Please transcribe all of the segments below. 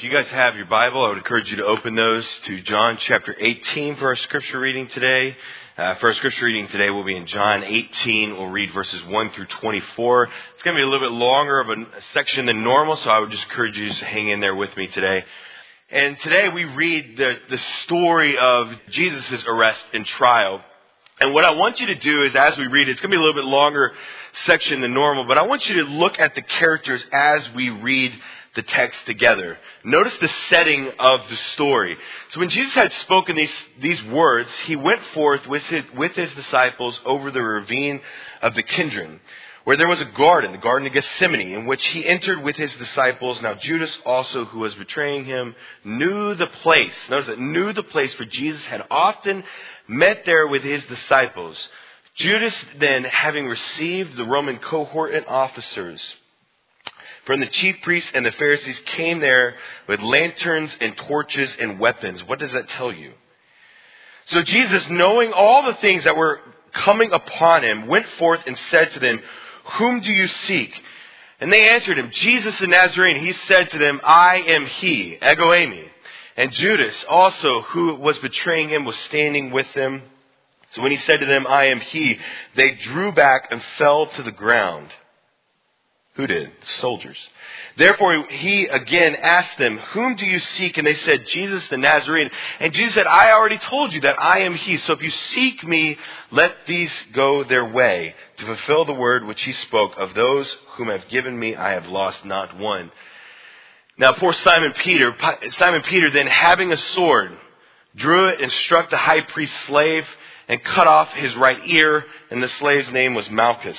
If you guys have your Bible, I would encourage you to open those to John chapter 18 for our scripture reading today. Uh, for our scripture reading today, we'll be in John 18. We'll read verses 1 through 24. It's going to be a little bit longer of a section than normal, so I would just encourage you to hang in there with me today. And today we read the, the story of Jesus' arrest and trial. And what I want you to do is, as we read it, it's going to be a little bit longer section than normal, but I want you to look at the characters as we read the text together. Notice the setting of the story. So when Jesus had spoken these, these words, he went forth with his, with his disciples over the ravine of the Kidron, where there was a garden, the Garden of Gethsemane, in which he entered with his disciples. Now Judas also, who was betraying him, knew the place. Notice that knew the place, for Jesus had often met there with his disciples. Judas then, having received the Roman cohort and officers, from the chief priests and the Pharisees came there with lanterns and torches and weapons. What does that tell you? So Jesus, knowing all the things that were coming upon him, went forth and said to them, Whom do you seek? And they answered him, Jesus the Nazarene. He said to them, I am he, ego eimi. And Judas also, who was betraying him, was standing with them. So when he said to them, I am he, they drew back and fell to the ground. Who did? Soldiers. Therefore, he again asked them, Whom do you seek? And they said, Jesus the Nazarene. And Jesus said, I already told you that I am he. So if you seek me, let these go their way to fulfill the word which he spoke. Of those whom have given me, I have lost not one. Now, poor Simon Peter, Simon Peter then having a sword, drew it and struck the high priest's slave and cut off his right ear, and the slave's name was Malchus.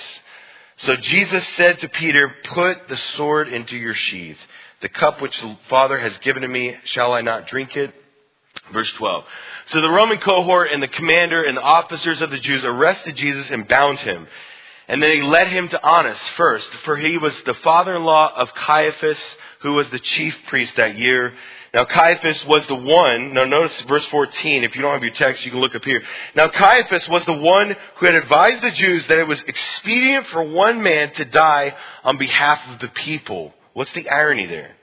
So Jesus said to Peter, Put the sword into your sheath. The cup which the Father has given to me, shall I not drink it? Verse 12. So the Roman cohort and the commander and the officers of the Jews arrested Jesus and bound him. And then he led him to Annas first, for he was the father-in-law of Caiaphas, who was the chief priest that year. Now Caiaphas was the one, now notice verse 14, if you don't have your text, you can look up here. Now Caiaphas was the one who had advised the Jews that it was expedient for one man to die on behalf of the people. What's the irony there?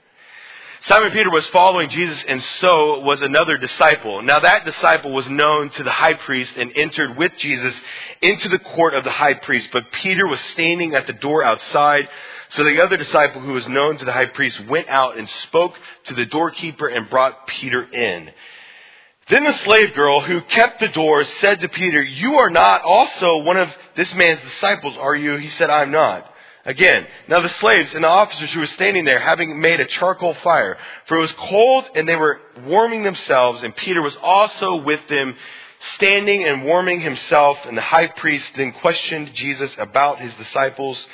Simon Peter was following Jesus and so was another disciple. Now that disciple was known to the high priest and entered with Jesus into the court of the high priest, but Peter was standing at the door outside. So the other disciple who was known to the high priest went out and spoke to the doorkeeper and brought Peter in. Then the slave girl who kept the door said to Peter, You are not also one of this man's disciples, are you? He said, I'm not. Again, now the slaves and the officers who were standing there, having made a charcoal fire, for it was cold and they were warming themselves, and Peter was also with them, standing and warming himself. And the high priest then questioned Jesus about his disciples.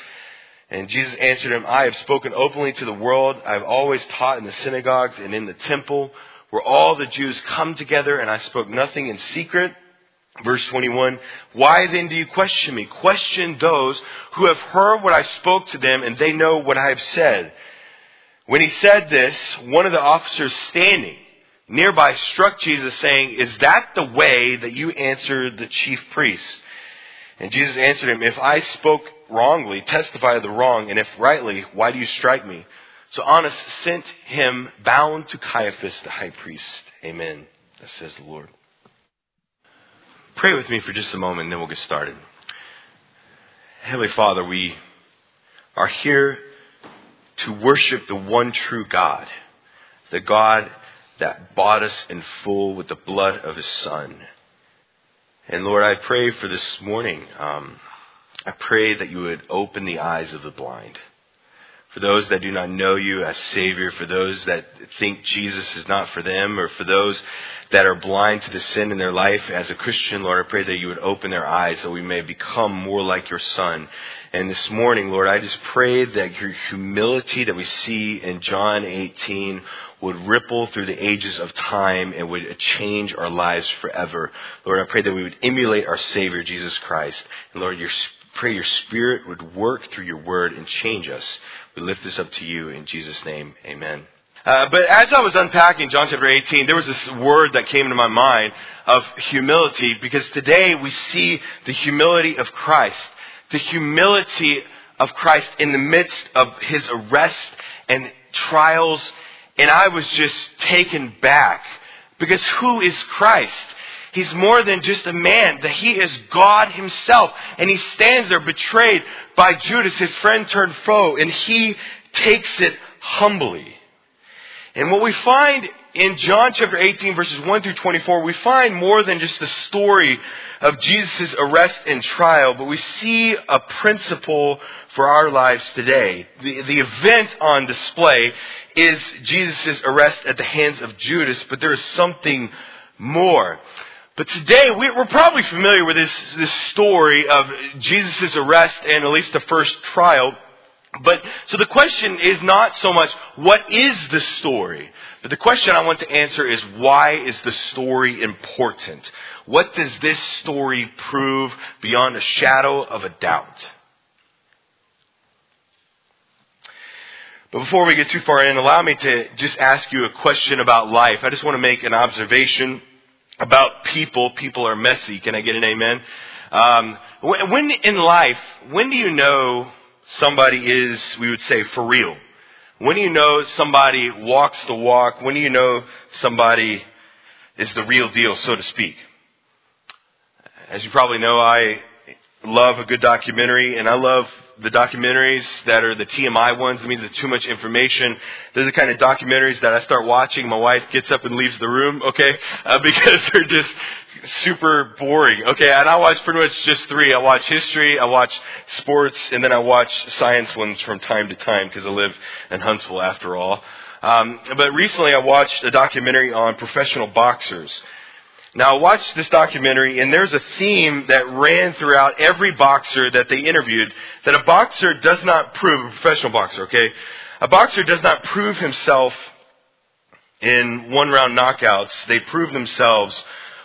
And Jesus answered him, I have spoken openly to the world. I have always taught in the synagogues and in the temple where all the Jews come together, and I spoke nothing in secret. Verse 21, Why then do you question me? Question those who have heard what I spoke to them, and they know what I have said. When he said this, one of the officers standing nearby struck Jesus, saying, Is that the way that you answered the chief priests? And Jesus answered him, If I spoke wrongly, testify of the wrong, and if rightly, why do you strike me? So Annas sent him bound to Caiaphas the high priest. Amen. That says the Lord. Pray with me for just a moment, and then we'll get started. Heavenly Father, we are here to worship the one true God, the God that bought us in full with the blood of His Son. And Lord, I pray for this morning. Um, I pray that you would open the eyes of the blind. For those that do not know you as Savior, for those that think Jesus is not for them, or for those that are blind to the sin in their life as a Christian, Lord, I pray that you would open their eyes so we may become more like your Son. And this morning, Lord, I just pray that your humility that we see in John 18 would ripple through the ages of time and would change our lives forever. Lord, I pray that we would emulate our Savior, Jesus Christ. And Lord, your pray your Spirit would work through your word and change us. We lift this up to you in Jesus' name. Amen. Uh, but as I was unpacking John chapter 18, there was this word that came into my mind of humility because today we see the humility of Christ. The humility of Christ in the midst of his arrest and trials And I was just taken back because who is Christ? He's more than just a man, that he is God himself. And he stands there betrayed by Judas, his friend turned foe, and he takes it humbly. And what we find in John chapter 18 verses 1 through 24, we find more than just the story of Jesus' arrest and trial, but we see a principle for our lives today. The, the event on display is Jesus' arrest at the hands of Judas, but there is something more. But today, we, are probably familiar with this, this story of Jesus' arrest and at least the first trial. But, so the question is not so much, what is the story? But the question I want to answer is, why is the story important? What does this story prove beyond a shadow of a doubt? But before we get too far in, allow me to just ask you a question about life. I just want to make an observation about people. People are messy. Can I get an amen? Um, when in life, when do you know somebody is, we would say, for real? When do you know somebody walks the walk? When do you know somebody is the real deal, so to speak? As you probably know, I love a good documentary, and I love the documentaries that are the TMI ones. It means it's too much information. They're the kind of documentaries that I start watching. My wife gets up and leaves the room, okay, uh, because they're just super boring. Okay, and I watch pretty much just three. I watch history, I watch sports, and then I watch science ones from time to time because I live in Huntsville after all. Um, but recently I watched a documentary on professional boxers. Now, watch this documentary, and there's a theme that ran throughout every boxer that they interviewed that a boxer does not prove, a professional boxer, okay? A boxer does not prove himself in one round knockouts. They prove themselves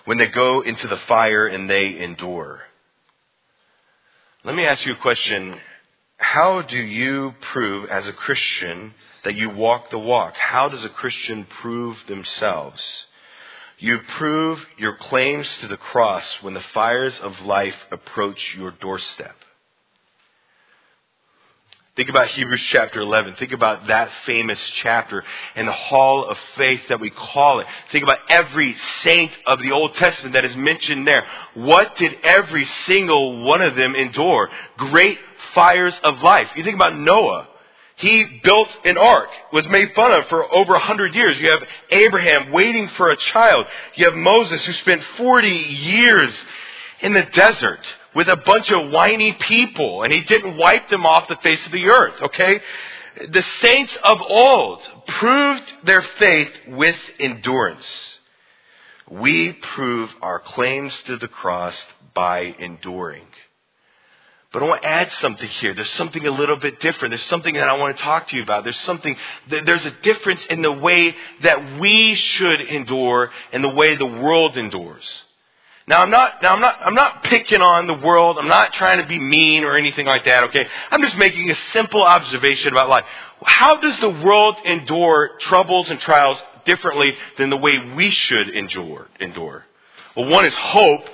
when they go into the fire and they endure. Let me ask you a question. How do you prove as a Christian that you walk the walk? How does a Christian prove themselves? You prove your claims to the cross when the fires of life approach your doorstep. Think about Hebrews chapter 11. Think about that famous chapter and the hall of faith that we call it. Think about every saint of the Old Testament that is mentioned there. What did every single one of them endure? Great fires of life. You think about Noah. He built an ark, was made fun of for over a hundred years. You have Abraham waiting for a child. You have Moses who spent 40 years in the desert with a bunch of whiny people and he didn't wipe them off the face of the earth, okay? The saints of old proved their faith with endurance. We prove our claims to the cross by enduring. But I want to add something here. There's something a little bit different. There's something that I want to talk to you about. There's something, there's a difference in the way that we should endure and the way the world endures. Now I'm not, now I'm not, I'm not picking on the world. I'm not trying to be mean or anything like that, okay? I'm just making a simple observation about life. How does the world endure troubles and trials differently than the way we should endure, endure? Well, one is hope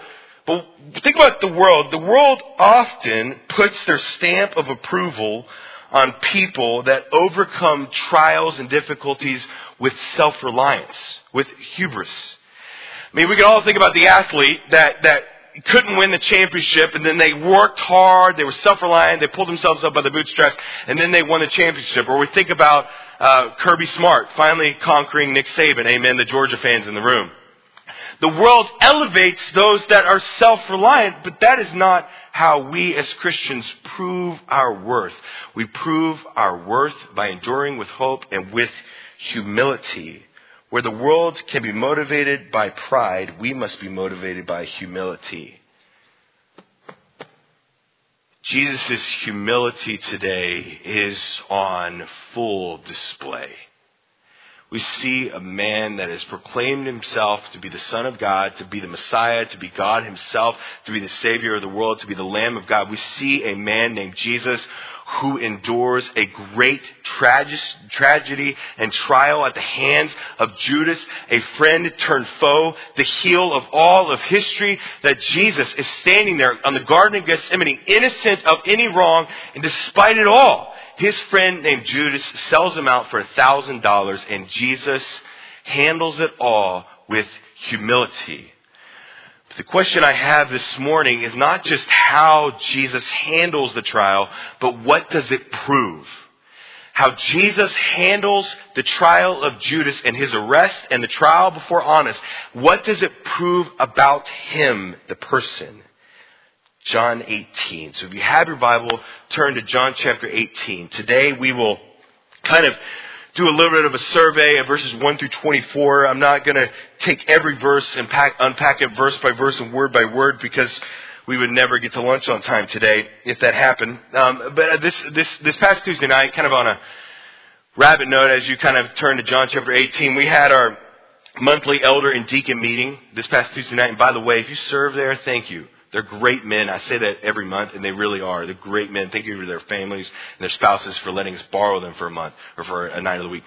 but think about the world. The world often puts their stamp of approval on people that overcome trials and difficulties with self-reliance, with hubris. I mean, we can all think about the athlete that, that couldn't win the championship and then they worked hard, they were self-reliant, they pulled themselves up by the bootstraps, and then they won the championship. Or we think about uh, Kirby Smart finally conquering Nick Saban. Amen, the Georgia fans in the room. The world elevates those that are self-reliant, but that is not how we as Christians prove our worth. We prove our worth by enduring with hope and with humility. Where the world can be motivated by pride, we must be motivated by humility. Jesus' humility today is on full display we see a man that has proclaimed himself to be the Son of God, to be the Messiah, to be God himself, to be the Savior of the world, to be the Lamb of God. We see a man named Jesus who endures a great trage- tragedy and trial at the hands of Judas, a friend turned foe, the heel of all of history, that Jesus is standing there on the Garden of Gethsemane, innocent of any wrong, and despite it all, his friend named Judas sells him out for a thousand dollars, and Jesus handles it all with humility. The question I have this morning is not just how Jesus handles the trial, but what does it prove? How Jesus handles the trial of Judas and his arrest and the trial before Annas. What does it prove about him, the person? John 18. So if you have your Bible, turn to John chapter 18. Today we will kind of do a little bit of a survey of verses 1 through 24. I'm not going to take every verse and pack, unpack it verse by verse and word by word because we would never get to lunch on time today if that happened. Um, but this, this, this past Tuesday night, kind of on a rabbit note, as you kind of turn to John chapter 18, we had our monthly elder and deacon meeting this past Tuesday night. And by the way, if you serve there, thank you. They're great men. I say that every month, and they really are. They're great men. Thank you to their families and their spouses for letting us borrow them for a month or for a night of the week.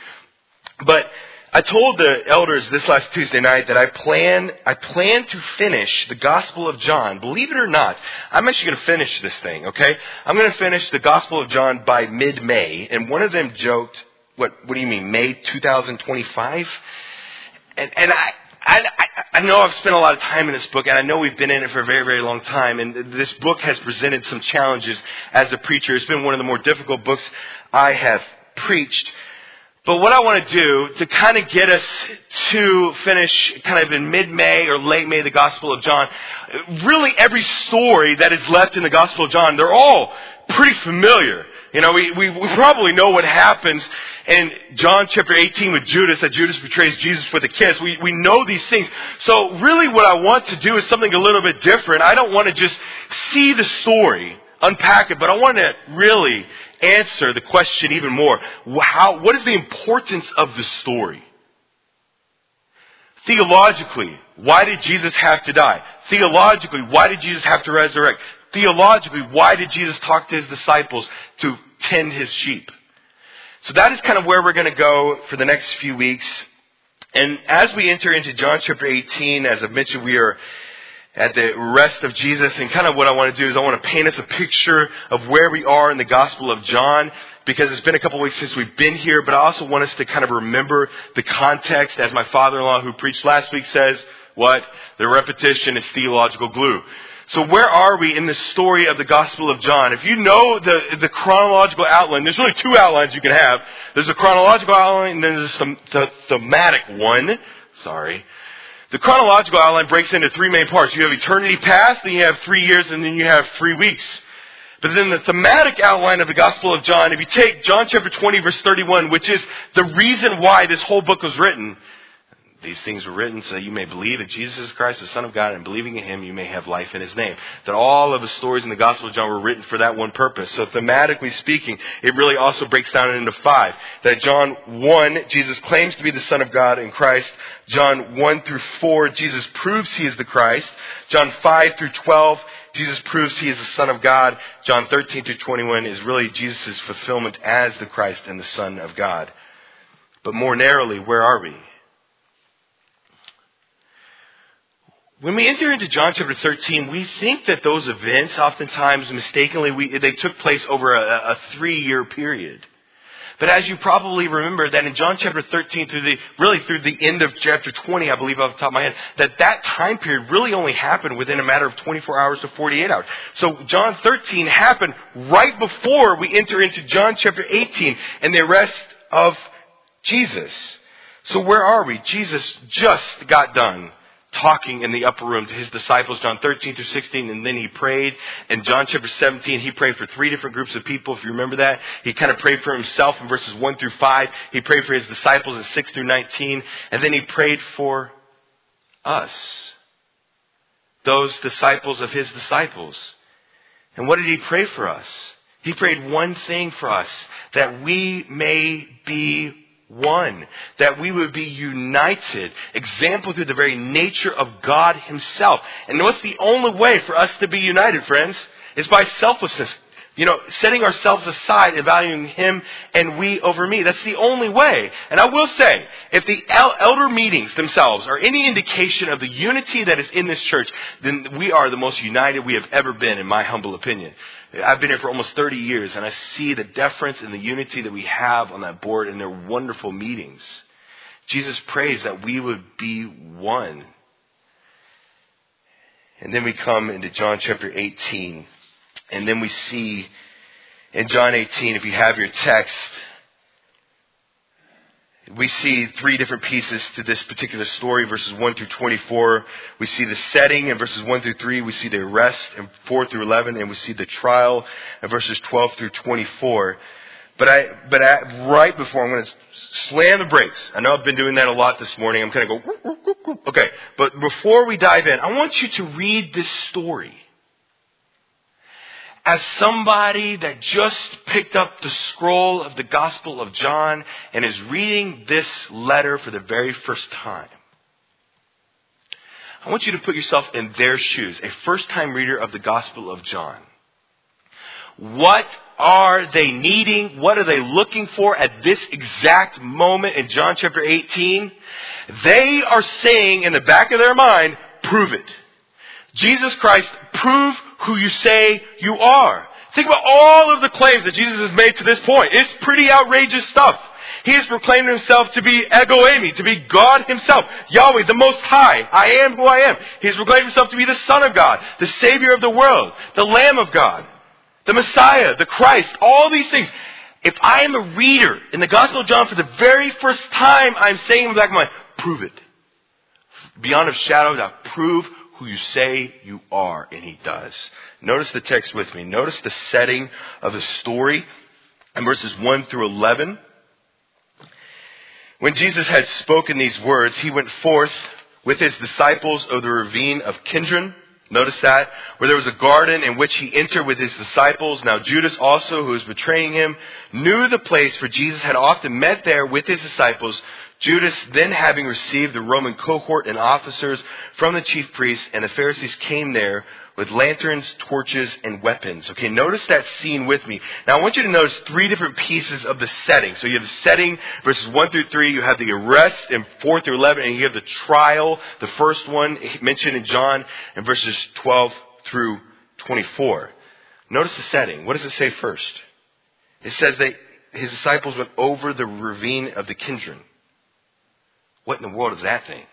But I told the elders this last Tuesday night that I plan, I plan to finish the Gospel of John. Believe it or not, I'm actually going to finish this thing, okay? I'm going to finish the Gospel of John by mid-May. And one of them joked, what, what do you mean, May 2025? And, and I, I, I, know I've spent a lot of time in this book, and I know we've been in it for a very, very long time. And this book has presented some challenges as a preacher. It's been one of the more difficult books I have preached. But what I want to do to kind of get us to finish kind of in mid-May or late May the Gospel of John, really every story that is left in the Gospel of John, they're all pretty familiar. You know, we, we, we probably know what happens in John chapter 18 with Judas, that Judas betrays Jesus with a kiss. We, we know these things. So really what I want to do is something a little bit different. I don't want to just see the story, unpack it, but I want to really answer the question even more. How, what is the importance of the story? Theologically, why did Jesus have to die? Theologically, why did Jesus have to resurrect? Theologically, why did Jesus talk to his disciples to tend his sheep? So that is kind of where we're going to go for the next few weeks. And as we enter into John chapter 18, as I mentioned, we are at the rest of Jesus. And kind of what I want to do is I want to paint us a picture of where we are in the Gospel of John because it's been a couple weeks since we've been here, but I also want us to kind of remember the context as my father-in-law who preached last week says, what? The repetition is theological glue. So where are we in the story of the Gospel of John? If you know the, the chronological outline, there's really two outlines you can have. There's a chronological outline and then there's a the thematic one. Sorry. The chronological outline breaks into three main parts. You have eternity past, then you have three years, and then you have three weeks. But then the thematic outline of the Gospel of John, if you take John chapter 20 verse 31, which is the reason why this whole book was written, these things were written so that you may believe that Jesus is Christ, the Son of God, and believing in Him, you may have life in His name. That all of the stories in the Gospel of John were written for that one purpose. So thematically speaking, it really also breaks down into five. That John 1, Jesus claims to be the Son of God in Christ. John 1 through 4, Jesus proves He is the Christ. John 5 through 12, Jesus proves He is the Son of God. John 13 through 21 is really Jesus' fulfillment as the Christ and the Son of God. But more narrowly, where are we? When we enter into John chapter 13, we think that those events, oftentimes mistakenly, we, they took place over a, a three-year period. But as you probably remember that in John chapter 13 through the, really through the end of chapter 20, I believe off the top of my head, that that time period really only happened within a matter of 24 hours to 48 hours. So John 13 happened right before we enter into John chapter 18 and the arrest of Jesus. So where are we? Jesus just got done talking in the upper room to his disciples, John 13 through 16, and then he prayed. In John chapter 17, he prayed for three different groups of people, if you remember that. He kind of prayed for himself in verses 1 through 5. He prayed for his disciples in 6 through 19. And then he prayed for us. Those disciples of his disciples. And what did he pray for us? He prayed one thing for us, that we may be one, that we would be united, example through the very nature of God Himself. And what's the only way for us to be united, friends? Is by selflessness. You know, setting ourselves aside and valuing Him and we over me. That's the only way. And I will say, if the elder meetings themselves are any indication of the unity that is in this church, then we are the most united we have ever been, in my humble opinion. I've been here for almost 30 years, and I see the deference and the unity that we have on that board and their wonderful meetings. Jesus prays that we would be one. And then we come into John chapter 18. And then we see in John 18, if you have your text, we see three different pieces to this particular story, verses 1 through 24. We see the setting in verses 1 through 3. We see the arrest in 4 through 11, and we see the trial in verses 12 through 24. But I, but I, right before I'm going to slam the brakes. I know I've been doing that a lot this morning. I'm going to go, okay. But before we dive in, I want you to read this story as somebody that just picked up the scroll of the Gospel of John and is reading this letter for the very first time. I want you to put yourself in their shoes, a first time reader of the Gospel of John. What are they needing? What are they looking for at this exact moment in John chapter 18? They are saying in the back of their mind, prove it. Jesus Christ, prove who you say you are. Think about all of the claims that Jesus has made to this point. It's pretty outrageous stuff. He has proclaimed himself to be ego eimi, to be God himself, Yahweh, the Most High. I am who I am. He has proclaimed himself to be the Son of God, the Savior of the world, the Lamb of God, the Messiah, the Christ, all these things. If I am a reader in the Gospel of John for the very first time, I'm saying in the back of my mind, prove it. Beyond a shadow of doubt, prove who you say you are. And he does. Notice the text with me. Notice the setting of the story in verses 1 through 11. When Jesus had spoken these words, he went forth with his disciples of the ravine of Kidron. Notice that, where there was a garden in which he entered with his disciples. Now Judas also, who was betraying him, knew the place, for Jesus had often met there with his disciples. Judas, then having received the Roman cohort and officers from the chief priests and the Pharisees, came there with lanterns, torches, and weapons. Okay, notice that scene with me. Now I want you to notice three different pieces of the setting. So you have the setting, verses 1 through 3, you have the arrest in 4 through 11, and you have the trial, the first one mentioned in John, in verses 12 through 24. Notice the setting. What does it say first? It says that his disciples went over the ravine of the Kidron. What in the world is that thing?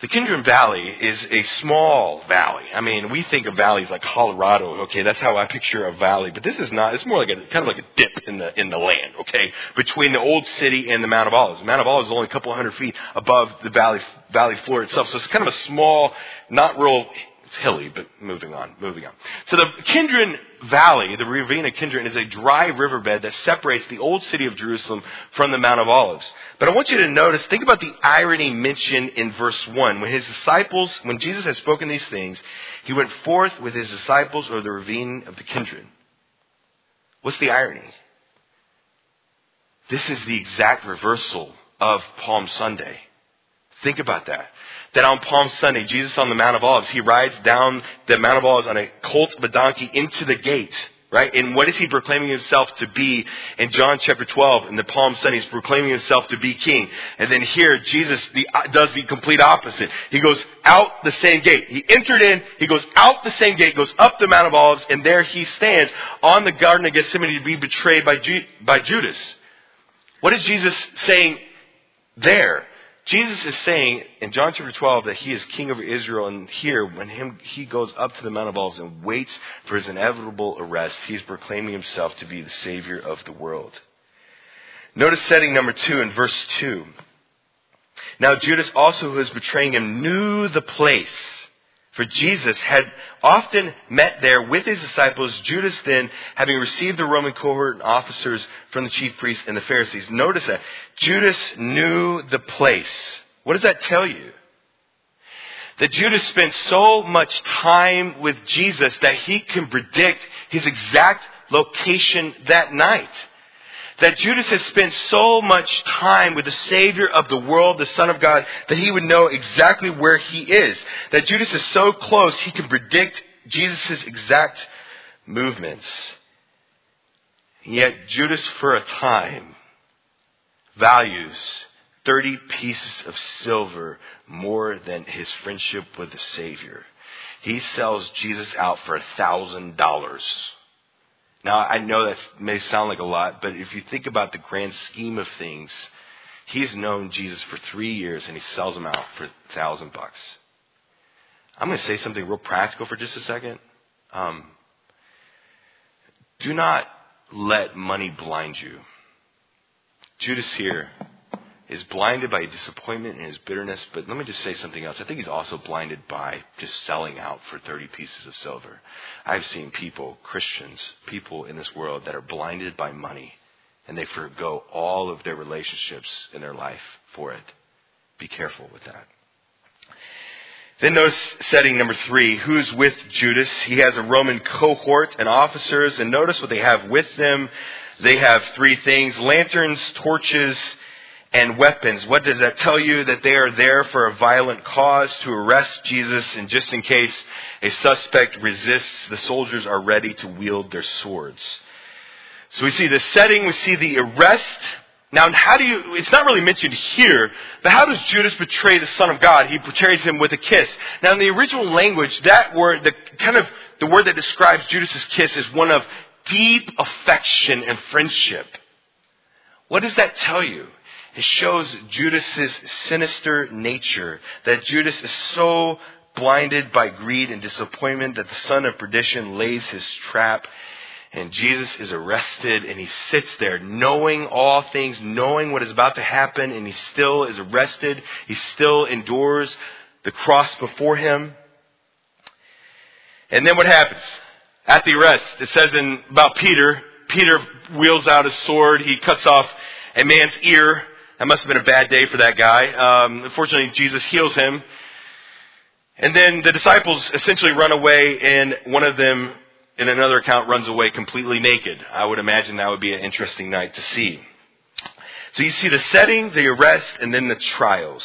The Kidron Valley is a small valley. I mean, we think of valleys like Colorado. Okay, that's how I picture a valley. But this is not. It's more like a kind of like a dip in the in the land. Okay, between the old city and the Mount of Olives. The Mount of Olives is only a couple hundred feet above the valley valley floor itself. So it's kind of a small, not real it's hilly, but moving on, moving on. So the Kidron Valley, the ravine of Kidron, is a dry riverbed that separates the old city of Jerusalem from the Mount of Olives. But I want you to notice, think about the irony mentioned in verse 1. When his disciples, when Jesus had spoken these things, he went forth with his disciples over the ravine of the Kidron. What's the irony? This is the exact reversal of Palm Sunday. Think about that. That on Palm Sunday, Jesus on the Mount of Olives, he rides down the Mount of Olives on a colt of a donkey into the gates, right? And what is he proclaiming himself to be in John chapter 12 in the Palm Sunday? He's proclaiming himself to be king. And then here, Jesus the, does the complete opposite. He goes out the same gate. He entered in, he goes out the same gate, goes up the Mount of Olives, and there he stands on the Garden of Gethsemane to be betrayed by, by Judas. What is Jesus saying there? Jesus is saying in John chapter 12 that he is king over Israel, and here, when him, he goes up to the Mount of Olives and waits for his inevitable arrest, he is proclaiming himself to be the Savior of the world. Notice setting number two in verse 2. Now Judas also, who is betraying him, knew the place for Jesus had often met there with his disciples. Judas then, having received the Roman cohort and officers from the chief priests and the Pharisees. Notice that. Judas knew the place. What does that tell you? That Judas spent so much time with Jesus that he can predict his exact location that night that Judas has spent so much time with the Savior of the world, the Son of God, that he would know exactly where he is. That Judas is so close, he can predict Jesus' exact movements. And yet Judas, for a time, values 30 pieces of silver more than his friendship with the Savior. He sells Jesus out for a thousand dollars. Now, I know that may sound like a lot, but if you think about the grand scheme of things, he's known Jesus for three years and he sells him out for a thousand bucks. I'm going to say something real practical for just a second. Um, do not let money blind you. Judas here is blinded by disappointment and his bitterness, but let me just say something else. I think he's also blinded by just selling out for 30 pieces of silver. I've seen people, Christians, people in this world that are blinded by money and they forego all of their relationships in their life for it. Be careful with that. Then notice setting number three, who's with Judas? He has a Roman cohort and officers, and notice what they have with them. They have three things, lanterns, torches, and weapons. What does that tell you? That they are there for a violent cause to arrest Jesus, and just in case a suspect resists, the soldiers are ready to wield their swords. So we see the setting, we see the arrest. Now, how do you, it's not really mentioned here, but how does Judas betray the Son of God? He betrays him with a kiss. Now, in the original language, that word, the kind of, the word that describes Judas's kiss is one of deep affection and friendship. What does that tell you? It shows Judas's sinister nature, that Judas is so blinded by greed and disappointment that the son of perdition lays his trap and Jesus is arrested and he sits there knowing all things, knowing what is about to happen, and he still is arrested. He still endures the cross before him. And then what happens? At the arrest, it says in about Peter, Peter wheels out his sword, he cuts off a man's ear, that must have been a bad day for that guy. Um, unfortunately, Jesus heals him. And then the disciples essentially run away, and one of them, in another account, runs away completely naked. I would imagine that would be an interesting night to see. So you see the setting, the arrest, and then the trials.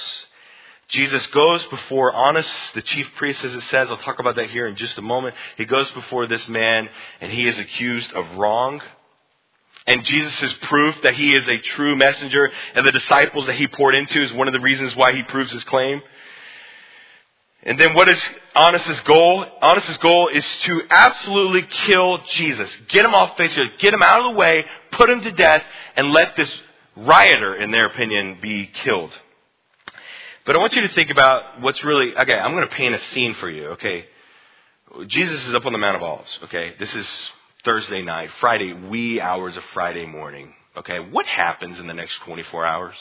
Jesus goes before Annas, the chief priest, as it says. I'll talk about that here in just a moment. He goes before this man, and he is accused of wrong and Jesus' proof that he is a true messenger and the disciples that he poured into is one of the reasons why he proves his claim. And then what is Annas' goal? Annas' goal is to absolutely kill Jesus. Get him off face, get him out of the way, put him to death, and let this rioter, in their opinion, be killed. But I want you to think about what's really, okay, I'm going to paint a scene for you, okay? Jesus is up on the Mount of Olives, okay? This is Thursday night, Friday, wee hours of Friday morning. Okay, what happens in the next 24 hours?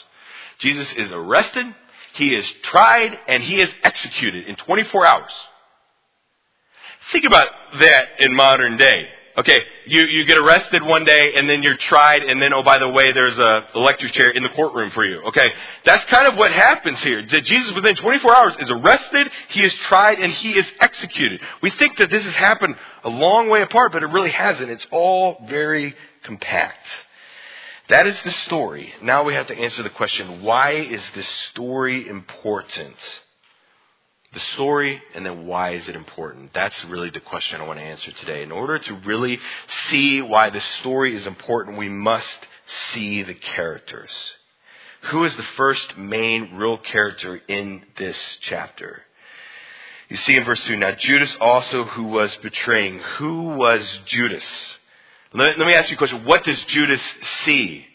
Jesus is arrested, he is tried, and he is executed in 24 hours. Think about that in modern day. Okay, you, you get arrested one day and then you're tried and then, oh, by the way, there's a electric chair in the courtroom for you. Okay, that's kind of what happens here. Jesus within 24 hours is arrested, he is tried, and he is executed. We think that this has happened a long way apart, but it really hasn't. It's all very compact. That is the story. Now we have to answer the question, why is this story important? The story and then why is it important? That's really the question I want to answer today. In order to really see why the story is important, we must see the characters. Who is the first main real character in this chapter? You see in verse 2, now Judas also who was betraying. Who was Judas? Let, let me ask you a question. What does Judas see?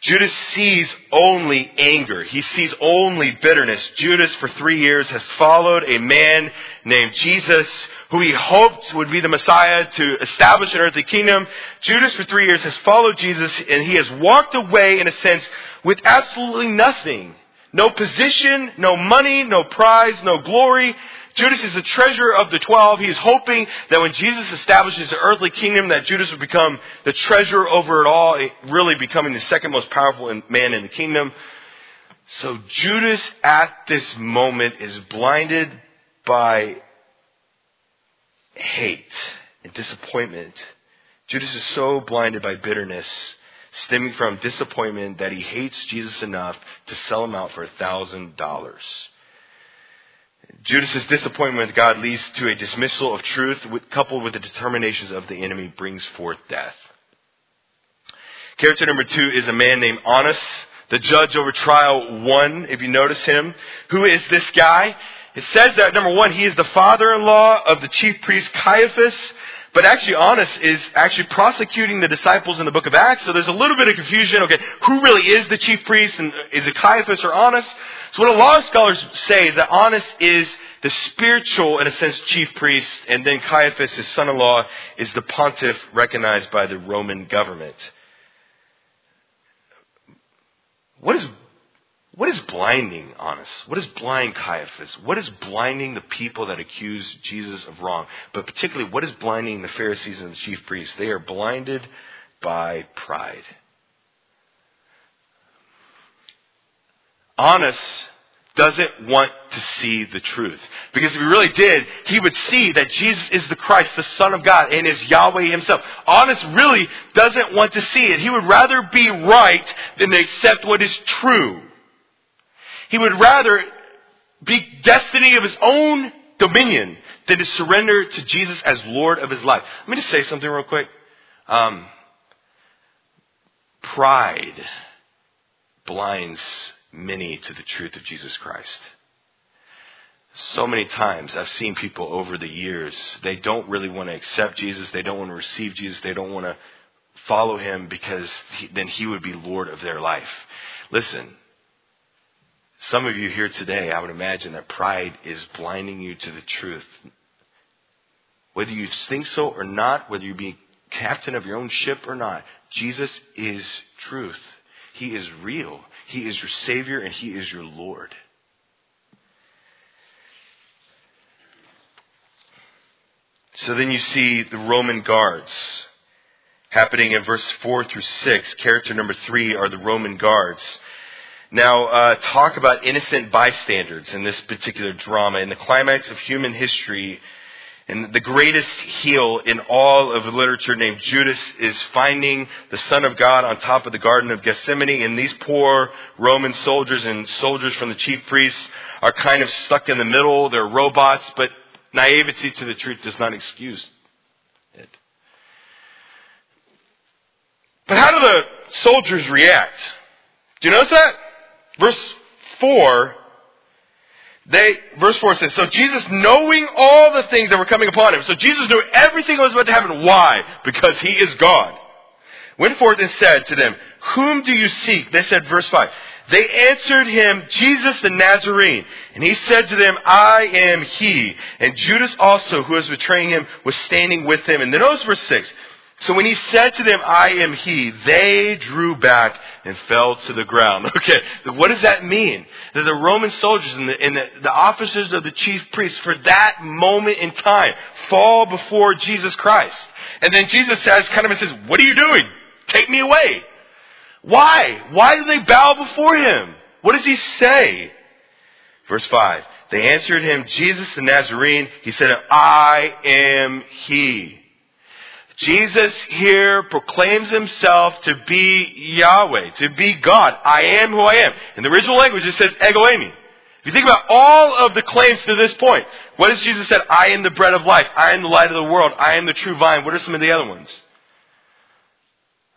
Judas sees only anger. He sees only bitterness. Judas, for three years, has followed a man named Jesus, who he hoped would be the Messiah to establish an earthly kingdom. Judas, for three years, has followed Jesus, and he has walked away, in a sense, with absolutely nothing. No position, no money, no prize, no glory. Judas is the treasurer of the twelve. He's hoping that when Jesus establishes the earthly kingdom, that Judas would become the treasurer over it all, really becoming the second most powerful man in the kingdom. So Judas at this moment is blinded by hate and disappointment. Judas is so blinded by bitterness stemming from disappointment that he hates Jesus enough to sell him out for a thousand dollars. Judas's disappointment with God leads to a dismissal of truth, coupled with the determinations of the enemy, brings forth death. Character number two is a man named Annas, the judge over trial one, if you notice him. Who is this guy? It says that, number one, he is the father-in-law of the chief priest Caiaphas, but actually Annas is actually prosecuting the disciples in the book of Acts, so there's a little bit of confusion. Okay, who really is the chief priest, and is it Caiaphas or Annas? So what a lot of scholars say is that Annas is the spiritual, in a sense, chief priest, and then Caiaphas, his son-in-law, is the pontiff recognized by the Roman government. What is what is blinding Annas? What is blind Caiaphas? What is blinding the people that accuse Jesus of wrong? But particularly, what is blinding the Pharisees and the chief priests? They are blinded by pride. Annas doesn't want to see the truth. Because if he really did, he would see that Jesus is the Christ, the Son of God, and is Yahweh himself. Annas really doesn't want to see it. He would rather be right than accept what is true. He would rather be destiny of his own dominion than to surrender to Jesus as Lord of his life. Let me just say something real quick. Um, pride blinds many to the truth of Jesus Christ. So many times I've seen people over the years, they don't really want to accept Jesus, they don't want to receive Jesus, they don't want to follow him because he, then he would be Lord of their life. Listen, some of you here today, I would imagine that pride is blinding you to the truth. Whether you think so or not, whether you be captain of your own ship or not, Jesus is truth. He is real. He is your Savior and He is your Lord. So then you see the Roman guards happening in verse 4 through 6. Character number 3 are the Roman guards. Now, uh, talk about innocent bystanders in this particular drama. In the climax of human history, and the greatest heel in all of literature named Judas is finding the Son of God on top of the Garden of Gethsemane. And these poor Roman soldiers and soldiers from the chief priests are kind of stuck in the middle. They're robots, but naivety to the truth does not excuse it. But how do the soldiers react? Do you notice that? Verse 4 they, verse 4 says, So Jesus, knowing all the things that were coming upon him, so Jesus knew everything that was about to happen. Why? Because he is God. Went forth and said to them, Whom do you seek? They said, verse 5. They answered him, Jesus the Nazarene. And he said to them, I am he. And Judas also, who was betraying him, was standing with him. And then notice verse 6. So when he said to them, I am he, they drew back and fell to the ground. Okay, what does that mean? That the Roman soldiers and, the, and the, the, officers of the chief priests, for that moment in time, fall before Jesus Christ. And then Jesus says, kind of says, what are you doing? Take me away. Why? Why do they bow before him? What does he say? Verse 5. They answered him, Jesus the Nazarene. He said, I am he. Jesus here proclaims himself to be Yahweh, to be God. I am who I am. In the original language, it says ego eimi. If you think about all of the claims to this point, what has Jesus said? I am the bread of life. I am the light of the world. I am the true vine. What are some of the other ones?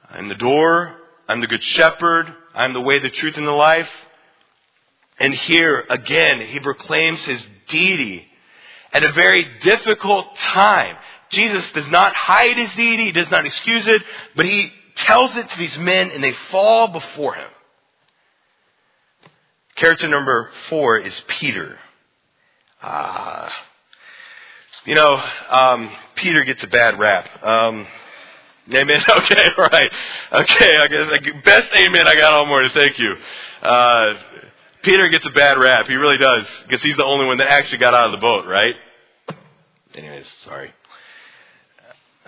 I'm the door. I'm the good shepherd. I'm the way, the truth, and the life. And here, again, he proclaims his deity at a very difficult time. Jesus does not hide his deity, he does not excuse it, but he tells it to these men and they fall before him. Character number four is Peter. Uh, you know, um, Peter gets a bad rap. Um, amen. Okay, right. Okay, I guess the best amen I got all morning. Thank you. Uh, Peter gets a bad rap. He really does, because he's the only one that actually got out of the boat, right? Anyways, sorry.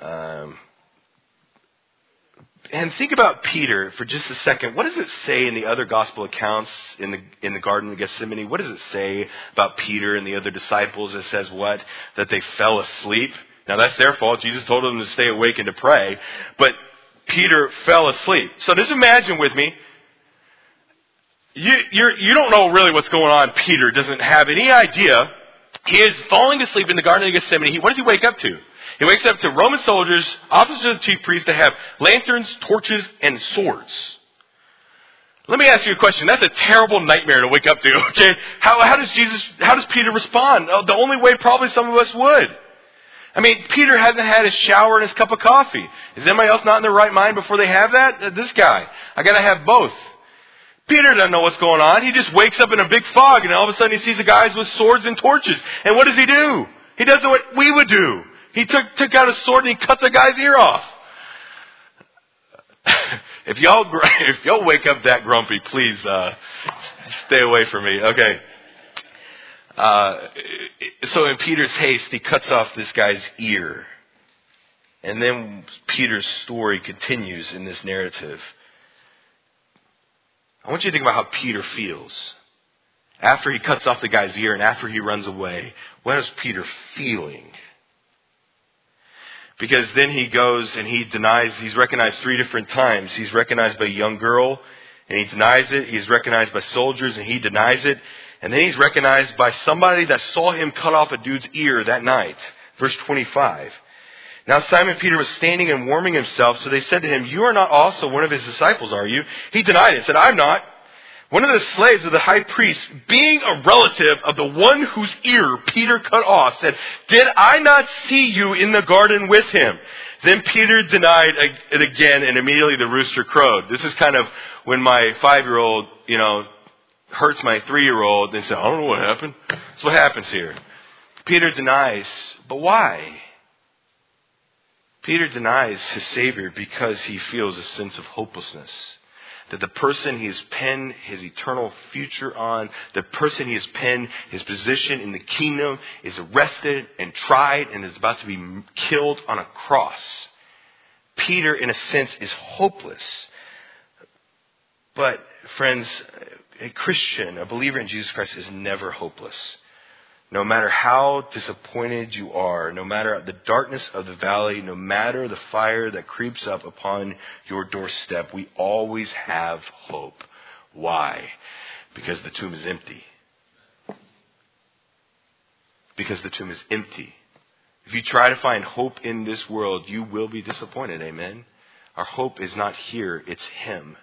Um, and think about Peter for just a second. What does it say in the other gospel accounts in the in the Garden of Gethsemane? What does it say about Peter and the other disciples? It says what? That they fell asleep. Now that's their fault. Jesus told them to stay awake and to pray, but Peter fell asleep. So just imagine with me. You you're, you don't know really what's going on. Peter doesn't have any idea He is falling asleep in the Garden of Gethsemane. He, what does he wake up to? He wakes up to Roman soldiers, officers of the chief priests that have lanterns, torches, and swords. Let me ask you a question. That's a terrible nightmare to wake up to, okay? How, how does Jesus, how does Peter respond? Oh, the only way probably some of us would. I mean, Peter hasn't had his shower and his cup of coffee. Is anybody else not in their right mind before they have that? Uh, this guy. I gotta have both. Peter doesn't know what's going on. He just wakes up in a big fog and all of a sudden he sees the guys with swords and torches. And what does he do? He does what we would do. He took, took out a sword and he cuts a guy's ear off. if y'all, if y'all wake up that grumpy, please, uh, stay away from me. Okay. Uh, so in Peter's haste, he cuts off this guy's ear. And then Peter's story continues in this narrative. I want you to think about how Peter feels. After he cuts off the guy's ear and after he runs away, what is Peter feeling? Because then he goes and he denies, he's recognized three different times. He's recognized by a young girl and he denies it. He's recognized by soldiers and he denies it. And then he's recognized by somebody that saw him cut off a dude's ear that night. Verse 25. Now Simon Peter was standing and warming himself, so they said to him, You are not also one of his disciples, are you? He denied it, said, I'm not. One of the slaves of the high priest, being a relative of the one whose ear Peter cut off, said, Did I not see you in the garden with him? Then Peter denied it again, and immediately the rooster crowed. This is kind of when my five year old, you know, hurts my three year old and says, I don't know what happened. That's what happens here. Peter denies, but why? Peter denies his Savior because he feels a sense of hopelessness. That the person he has pinned his eternal future on, the person he has pinned his position in the kingdom, is arrested and tried and is about to be killed on a cross. Peter, in a sense, is hopeless. But, friends, a Christian, a believer in Jesus Christ, is never hopeless. No matter how disappointed you are, no matter the darkness of the valley, no matter the fire that creeps up upon your doorstep, we always have hope. Why? Because the tomb is empty. Because the tomb is empty. If you try to find hope in this world, you will be disappointed. Amen? Our hope is not here, it's Him.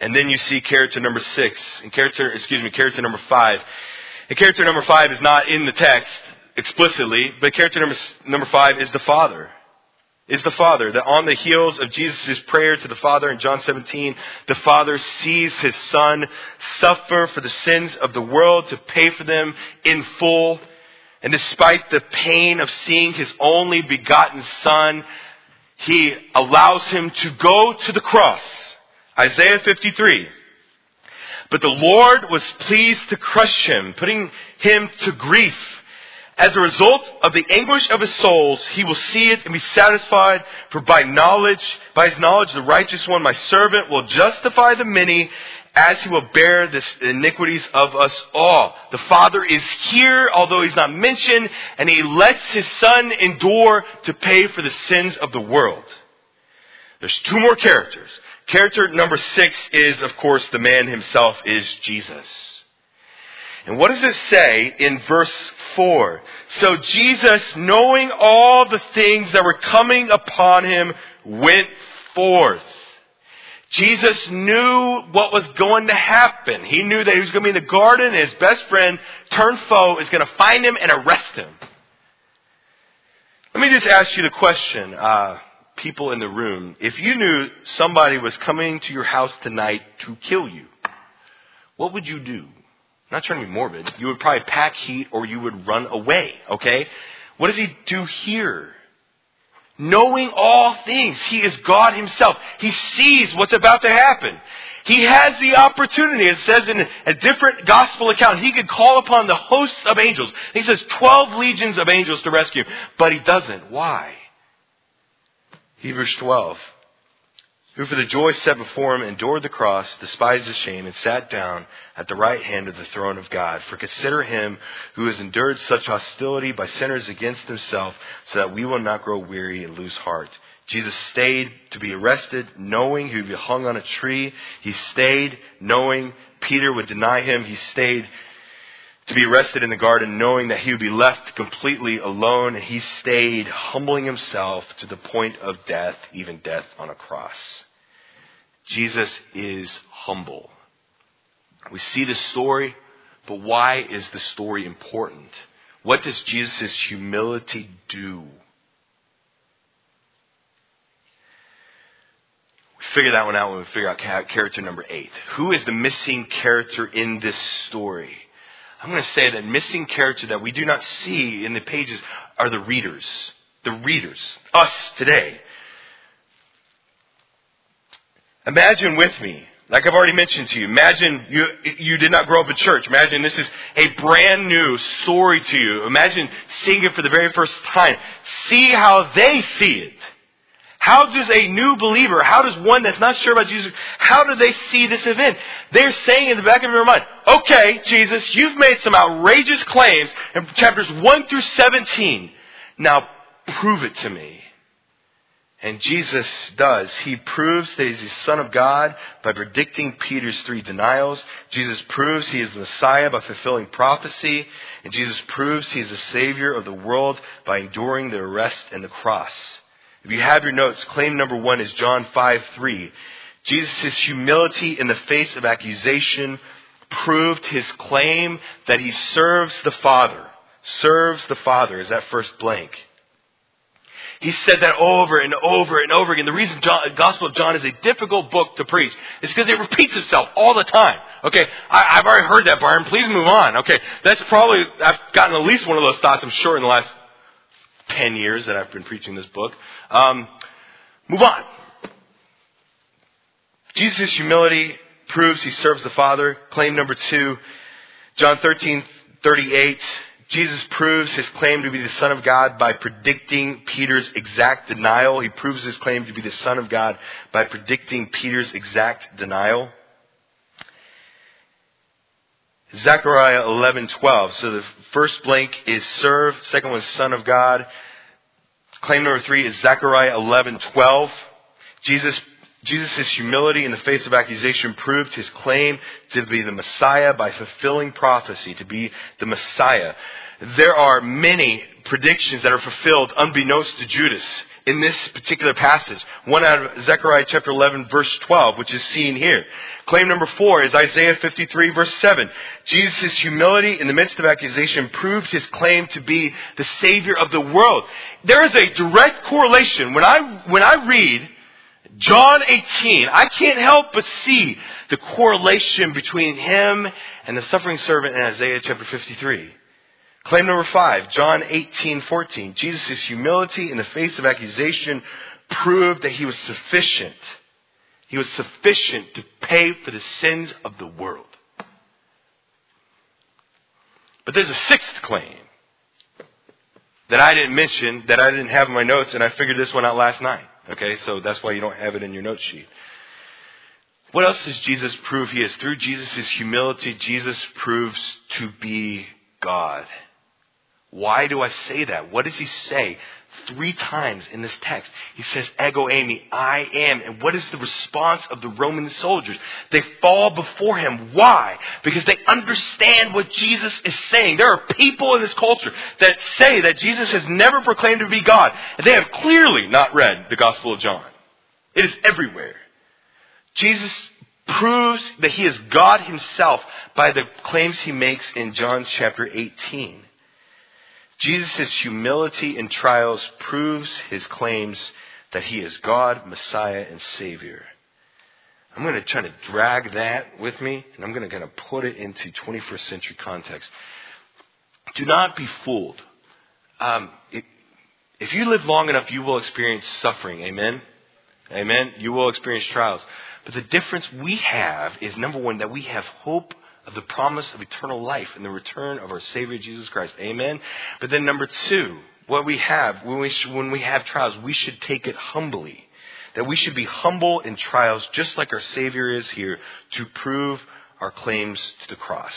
And then you see character number six, and character, excuse me, character number five. And character number five is not in the text explicitly, but character number, number five is the Father. Is the Father. That on the heels of Jesus' prayer to the Father in John 17, the Father sees His Son suffer for the sins of the world to pay for them in full. And despite the pain of seeing His only begotten Son, He allows Him to go to the cross Isaiah 53. But the Lord was pleased to crush him, putting him to grief. As a result of the anguish of his souls, he will see it and be satisfied. For by knowledge, by his knowledge, the righteous one, my servant, will justify the many as he will bear the iniquities of us all. The Father is here, although he's not mentioned, and he lets his Son endure to pay for the sins of the world. There's two more characters. Character number six is, of course, the man himself is Jesus. And what does it say in verse 4? So Jesus, knowing all the things that were coming upon him, went forth. Jesus knew what was going to happen. He knew that he was going to be in the garden and his best friend, turned foe, is going to find him and arrest him. Let me just ask you the question. Uh, people in the room, if you knew somebody was coming to your house tonight to kill you, what would you do? I'm not trying to be morbid. You would probably pack heat or you would run away, okay? What does he do here? Knowing all things, he is God himself. He sees what's about to happen. He has the opportunity, it says in a different gospel account, he could call upon the hosts of angels. He says 12 legions of angels to rescue but he doesn't. Why? Hebrews 12. Who for the joy set before him endured the cross, despised the shame, and sat down at the right hand of the throne of God. For consider him who has endured such hostility by sinners against himself, so that we will not grow weary and lose heart. Jesus stayed to be arrested, knowing he would be hung on a tree. He stayed, knowing Peter would deny him. He stayed to be arrested in the garden, knowing that he would be left completely alone, and he stayed, humbling himself to the point of death, even death on a cross. Jesus is humble. We see the story, but why is the story important? What does Jesus' humility do? We figure that one out when we figure out character number eight. Who is the missing character in this story? I'm going to say that missing character that we do not see in the pages are the readers. The readers. Us today. Imagine with me, like I've already mentioned to you, imagine you, you did not grow up in church. Imagine this is a brand new story to you. Imagine seeing it for the very first time. See how they see it. How does a new believer, how does one that's not sure about Jesus, how do they see this event? They're saying in the back of their mind, okay, Jesus, you've made some outrageous claims in chapters 1 through 17. Now prove it to me. And Jesus does. He proves that he's the Son of God by predicting Peter's three denials. Jesus proves he is the Messiah by fulfilling prophecy. And Jesus proves he is the Savior of the world by enduring the arrest and the cross. If you have your notes, claim number one is John 5 3. Jesus' humility in the face of accusation proved his claim that he serves the Father. Serves the Father is that first blank. He said that over and over and over again. The reason John, Gospel of John is a difficult book to preach is because it repeats itself all the time. Okay, I, have already heard that, Byron. Please move on. Okay, that's probably I've gotten at least one of those thoughts. I'm sure in the last 10 years that I've been preaching this book. Um, move on. Jesus' humility proves he serves the Father. Claim number two, John 13, 38. Jesus proves his claim to be the Son of God by predicting Peter's exact denial. He proves his claim to be the Son of God by predicting Peter's exact denial. Zechariah 11:12. So the first blank is serve, second one is son of God. Claim number 3 is Zechariah 11:12. Jesus Jesus' humility in the face of accusation proved his claim to be the Messiah by fulfilling prophecy, to be the Messiah. There are many predictions that are fulfilled unbeknownst to Judas in this particular passage. One out of Zechariah chapter 11 verse 12, which is seen here. Claim number four is Isaiah 53 verse 7. Jesus' humility in the midst of accusation proved his claim to be the Savior of the world. There is a direct correlation. When I, when I read John 18, I can't help but see the correlation between him and the suffering servant in Isaiah chapter 53. Claim number five, John 18, 14. Jesus' humility in the face of accusation proved that he was sufficient. He was sufficient to pay for the sins of the world. But there's a sixth claim that I didn't mention, that I didn't have in my notes, and I figured this one out last night. Okay, so that's why you don't have it in your note sheet. What else does Jesus prove he is? Through Jesus' humility, Jesus proves to be God. Why do I say that? What does he say? Three times in this text. He says, Ego eimi, I am. And what is the response of the Roman soldiers? They fall before him. Why? Because they understand what Jesus is saying. There are people in this culture that say that Jesus has never proclaimed to be God. And they have clearly not read the Gospel of John. It is everywhere. Jesus proves that he is God himself by the claims he makes in John chapter 18. Jesus' humility in trials proves his claims that he is God, Messiah, and Savior. I'm going to try to drag that with me, and I'm going to kind of put it into 21st century context. Do not be fooled. Um, it, if you live long enough, you will experience suffering. Amen? Amen? You will experience trials. But the difference we have is number one, that we have hope of the promise of eternal life and the return of our Savior Jesus Christ. Amen. But then number two, what we have when we when we have trials, we should take it humbly. That we should be humble in trials, just like our Savior is here, to prove our claims to the cross.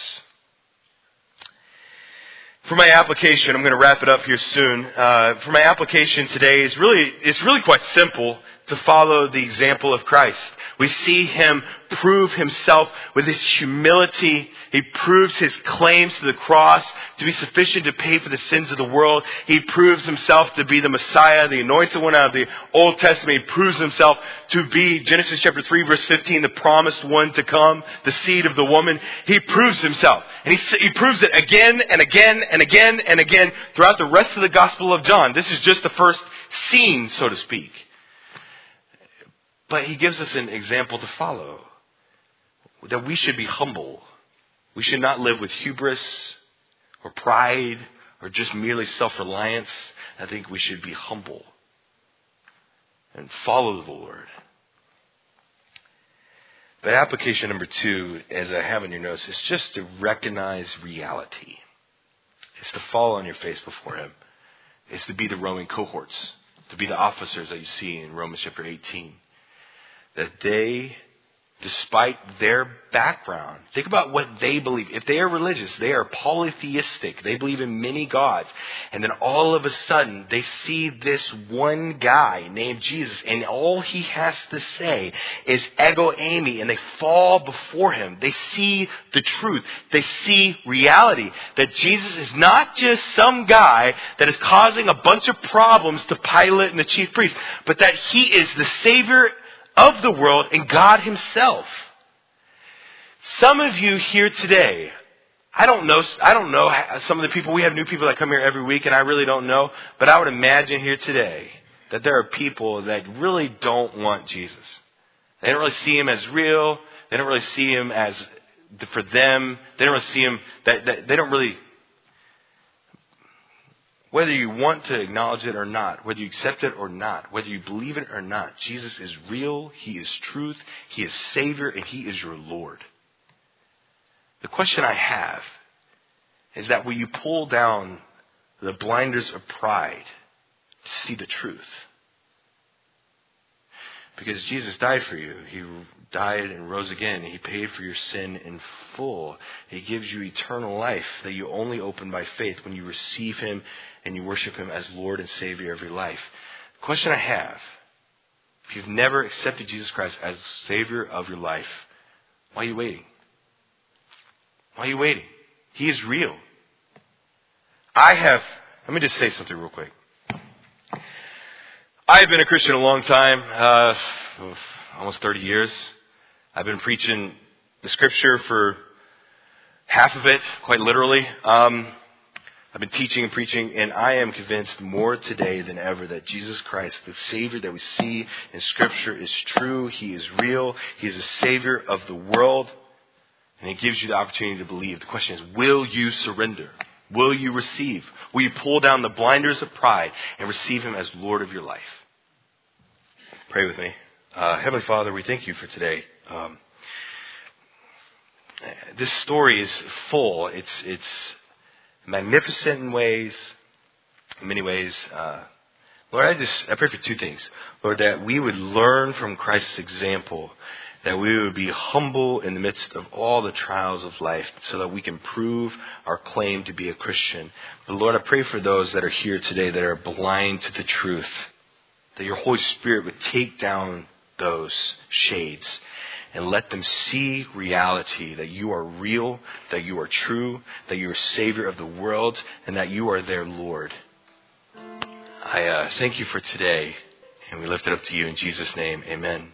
For my application, I'm going to wrap it up here soon. Uh, for my application today is really it's really quite simple to follow the example of Christ. We see him prove himself with his humility. He proves his claims to the cross to be sufficient to pay for the sins of the world. He proves himself to be the Messiah, the anointed one out of the Old Testament. He proves himself to be, Genesis chapter 3 verse 15, the promised one to come, the seed of the woman. He proves himself. And he, he proves it again and again and again and again throughout the rest of the Gospel of John. This is just the first scene, so to speak. But he gives us an example to follow that we should be humble. We should not live with hubris or pride or just merely self reliance. I think we should be humble and follow the Lord. But application number two, as I have in your notes, is just to recognize reality. It's to fall on your face before Him. It's to be the Roman cohorts, to be the officers that you see in Romans chapter 18 that they, despite their background, think about what they believe. If they are religious, they are polytheistic. They believe in many gods. And then all of a sudden, they see this one guy named Jesus, and all he has to say is ego eimi, and they fall before him. They see the truth. They see reality. That Jesus is not just some guy that is causing a bunch of problems to Pilate and the chief priests, but that he is the Savior of the world and God Himself. Some of you here today, I don't know, I don't know some of the people, we have new people that come here every week and I really don't know, but I would imagine here today that there are people that really don't want Jesus. They don't really see Him as real. They don't really see Him as for them. They don't really see Him, that, that they don't really whether you want to acknowledge it or not, whether you accept it or not, whether you believe it or not, Jesus is real, He is truth, He is Savior, and He is your Lord. The question I have is that will you pull down the blinders of pride to see the truth? Because Jesus died for you. He died and rose again. He paid for your sin in full. He gives you eternal life that you only open by faith when you receive Him and you worship Him as Lord and Savior of your life. The question I have if you've never accepted Jesus Christ as Savior of your life, why are you waiting? Why are you waiting? He is real. I have, let me just say something real quick. I've been a Christian a long time, uh, almost 30 years. I've been preaching the scripture for half of it, quite literally. Um, I've been teaching and preaching, and I am convinced more today than ever that Jesus Christ, the Savior that we see in Scripture, is true. He is real. He is the Savior of the world, and He gives you the opportunity to believe. The question is, will you surrender? Will you receive? Will you pull down the blinders of pride and receive Him as Lord of your life? Pray with me. Uh, Heavenly Father, we thank you for today. Um, this story is full. It's it's magnificent in ways, in many ways. Uh, Lord, I just I pray for two things. Lord, that we would learn from Christ's example, that we would be humble in the midst of all the trials of life, so that we can prove our claim to be a Christian. But Lord, I pray for those that are here today that are blind to the truth, that your Holy Spirit would take down those shades and let them see reality that you are real, that you are true, that you are Savior of the world, and that you are their Lord. I uh, thank you for today, and we lift it up to you in Jesus' name. Amen.